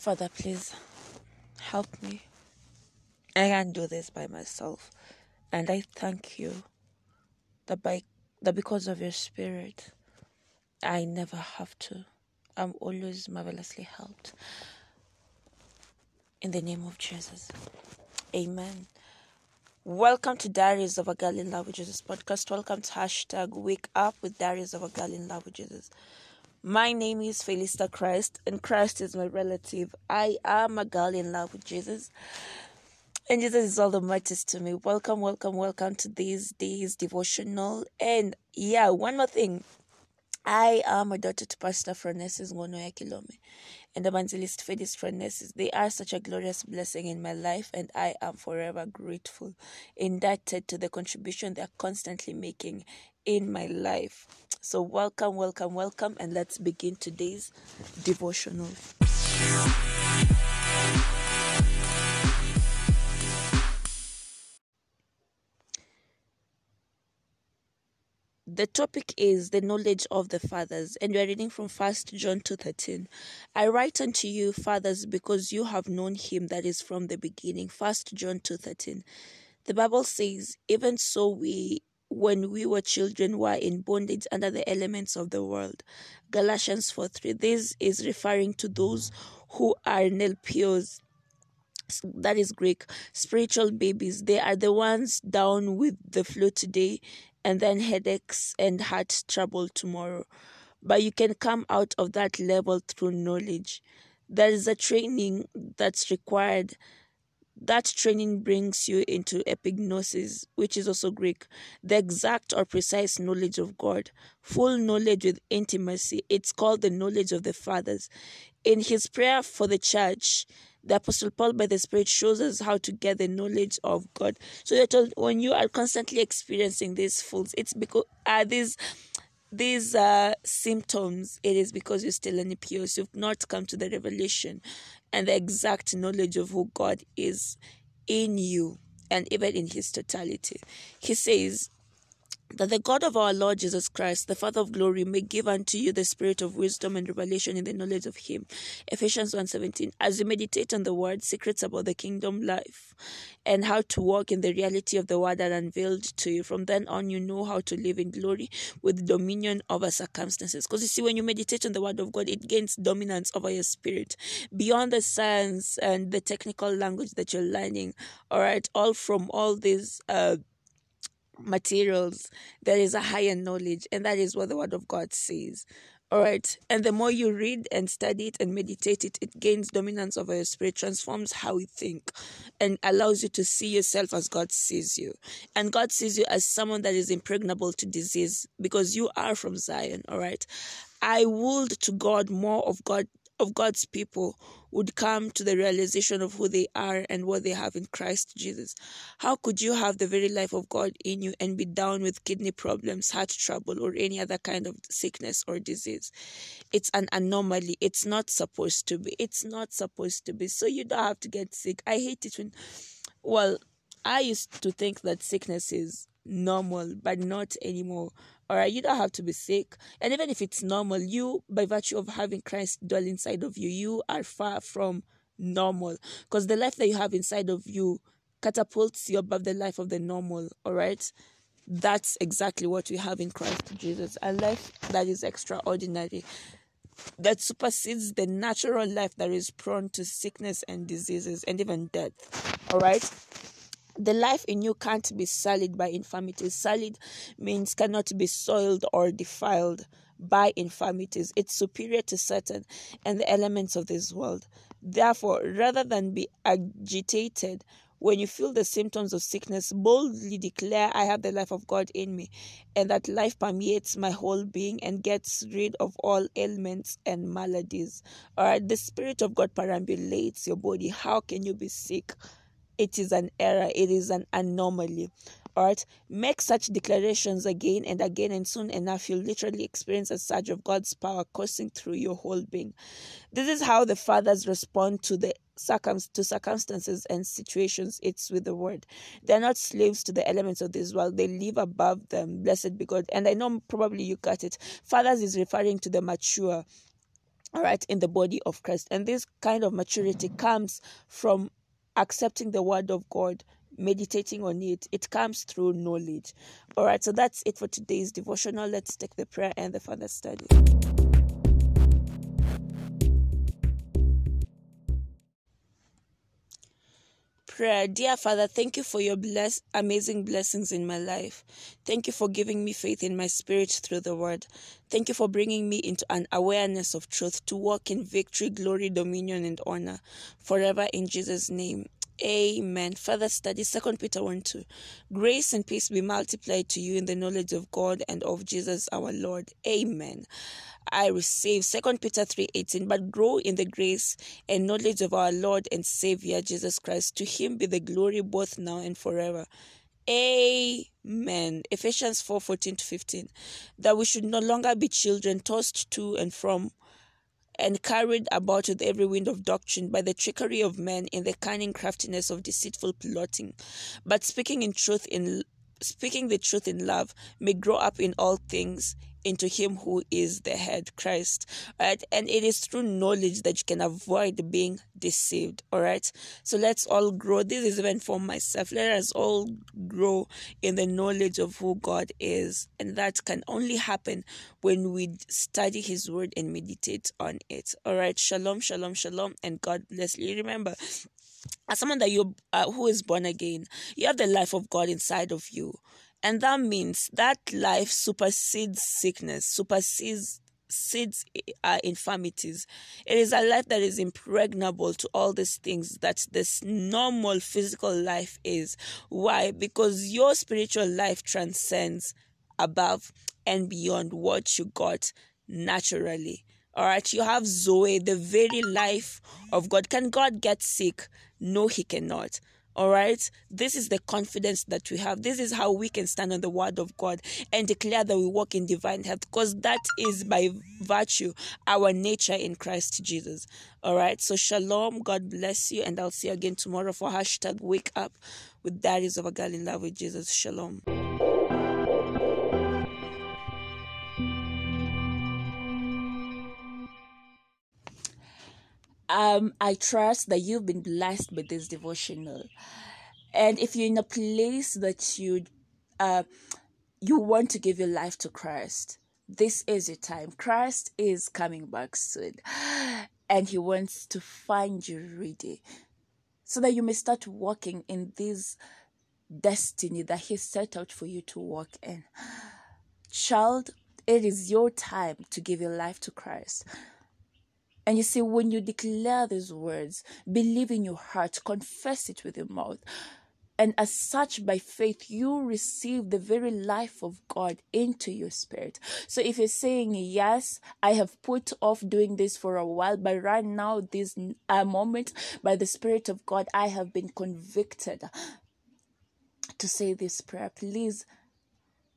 Father, please help me. I can't do this by myself. And I thank you that by that because of your spirit I never have to. I'm always marvelously helped. In the name of Jesus. Amen. Welcome to Diaries of a Girl in Love with Jesus podcast. Welcome to hashtag Wake Up with Diaries of a Girl in Love with Jesus. My name is Felista Christ, and Christ is my relative. I am a girl in love with Jesus, and Jesus is all the matters to me. Welcome, welcome, welcome to this day's devotional. And yeah, one more thing. I am a daughter to Pastor Francis Ngono Kilome and Evangelist Fedis Francis. They are such a glorious blessing in my life, and I am forever grateful, indebted to the contribution they are constantly making in my life. So, welcome, welcome, welcome, and let's begin today's devotional. The topic is the knowledge of the fathers, and we are reading from First John 2:13. I write unto you, fathers, because you have known him that is from the beginning. First John 2:13. The Bible says, even so we when we were children were in bondage under the elements of the world. Galatians 4 3. This is referring to those who are nelpios. That is Greek, spiritual babies. They are the ones down with the flu today and then headaches and heart trouble tomorrow. But you can come out of that level through knowledge. There is a training that's required that training brings you into epignosis, which is also Greek, the exact or precise knowledge of God, full knowledge with intimacy. It's called the knowledge of the fathers. In his prayer for the church, the Apostle Paul, by the Spirit, shows us how to get the knowledge of God. So that when you are constantly experiencing these fools, it's because uh, these these uh, symptoms, it is because you're still in pious. You've not come to the revelation and the exact knowledge of who God is in you and even in his totality. He says, that the God of our Lord Jesus Christ, the Father of glory, may give unto you the spirit of wisdom and revelation in the knowledge of him. Ephesians 1:17. As you meditate on the word, secrets about the kingdom life and how to walk in the reality of the word are unveiled to you. From then on, you know how to live in glory with dominion over circumstances. Because you see, when you meditate on the word of God, it gains dominance over your spirit. Beyond the science and the technical language that you're learning, all right, all from all these uh materials, there is a higher knowledge, and that is what the Word of God says. All right. And the more you read and study it and meditate it, it gains dominance over your spirit, transforms how you think, and allows you to see yourself as God sees you. And God sees you as someone that is impregnable to disease because you are from Zion. All right. I would to God more of God of God's people would come to the realization of who they are and what they have in Christ Jesus. How could you have the very life of God in you and be down with kidney problems, heart trouble, or any other kind of sickness or disease? It's an anomaly. It's not supposed to be. It's not supposed to be. So you don't have to get sick. I hate it when, well, I used to think that sickness is normal, but not anymore. All right, you don't have to be sick. And even if it's normal, you, by virtue of having Christ dwell inside of you, you are far from normal. Because the life that you have inside of you catapults you above the life of the normal. All right. That's exactly what we have in Christ Jesus a life that is extraordinary, that supersedes the natural life that is prone to sickness and diseases and even death. All right the life in you can't be sullied by infirmities. Sullied means cannot be soiled or defiled by infirmities. It's superior to Satan and the elements of this world. Therefore, rather than be agitated when you feel the symptoms of sickness, boldly declare, I have the life of God in me, and that life permeates my whole being and gets rid of all ailments and maladies. All right, the Spirit of God perambulates your body. How can you be sick? It is an error, it is an anomaly. All right, make such declarations again and again, and soon enough, you'll literally experience a surge of God's power coursing through your whole being. This is how the fathers respond to the circum to circumstances and situations. It's with the word. They're not slaves to the elements of this world. They live above them. Blessed be God. And I know probably you got it. Fathers is referring to the mature all right in the body of christ and this kind of maturity comes from accepting the word of god meditating on it it comes through knowledge. All right so that's it for today's devotional. Let's take the prayer and the further study prayer. Dear Father, thank you for your bless, amazing blessings in my life. Thank you for giving me faith in my spirit through the word. Thank you for bringing me into an awareness of truth to walk in victory, glory, dominion, and honor forever in Jesus' name. Amen. Further study 2 Peter 1 2. Grace and peace be multiplied to you in the knowledge of God and of Jesus our Lord. Amen. I receive 2 Peter 3:18 but grow in the grace and knowledge of our Lord and Savior Jesus Christ to him be the glory both now and forever Amen. Ephesians 4 14 to 15. That we should no longer be children tossed to and from and carried about with every wind of doctrine by the trickery of men in the cunning craftiness of deceitful plotting. But speaking in truth in speaking the truth in love may grow up in all things into him who is the head christ right and it is through knowledge that you can avoid being deceived all right so let's all grow. This is even for myself. Let us all grow in the knowledge of who god is. And that can only happen when we study his word and meditate on it all right shalom shalom shalom and god bless you. Remember as someone that you uh, who is born again you have the life of god inside of you and that means that life supersedes sickness, supersedes seeds uh, infirmities. It is a life that is impregnable to all these things that this normal physical life is. Why? Because your spiritual life transcends above and beyond what you got naturally. All right, you have Zoe, the very life of God. Can God get sick? No, he cannot. All right. This is the confidence that we have. This is how we can stand on the word of God and declare that we walk in divine health because that is by virtue our nature in Christ Jesus. All right. So, shalom. God bless you. And I'll see you again tomorrow for hashtag wake up with Diaries of a Girl in Love with Jesus. Shalom. Um, I trust that you've been blessed with this devotional. And if you're in a place that you uh, you want to give your life to Christ, this is your time. Christ is coming back soon. And he wants to find you ready so that you may start walking in this destiny that he set out for you to walk in. Child, it is your time to give your life to Christ. And you see, when you declare these words, believe in your heart, confess it with your mouth, and as such, by faith, you receive the very life of God into your spirit. So if you're saying, Yes, I have put off doing this for a while, but right now, this uh, moment, by the Spirit of God, I have been convicted to say this prayer. Please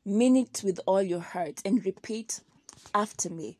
mean it with all your heart and repeat after me.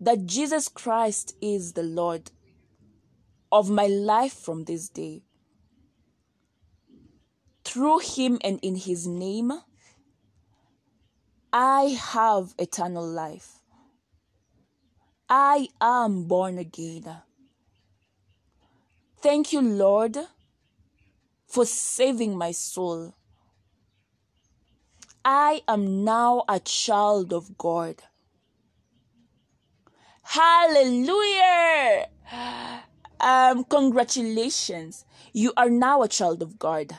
that Jesus Christ is the Lord of my life from this day. Through him and in his name, I have eternal life. I am born again. Thank you, Lord, for saving my soul. I am now a child of God. Hallelujah! Um, congratulations. You are now a child of God.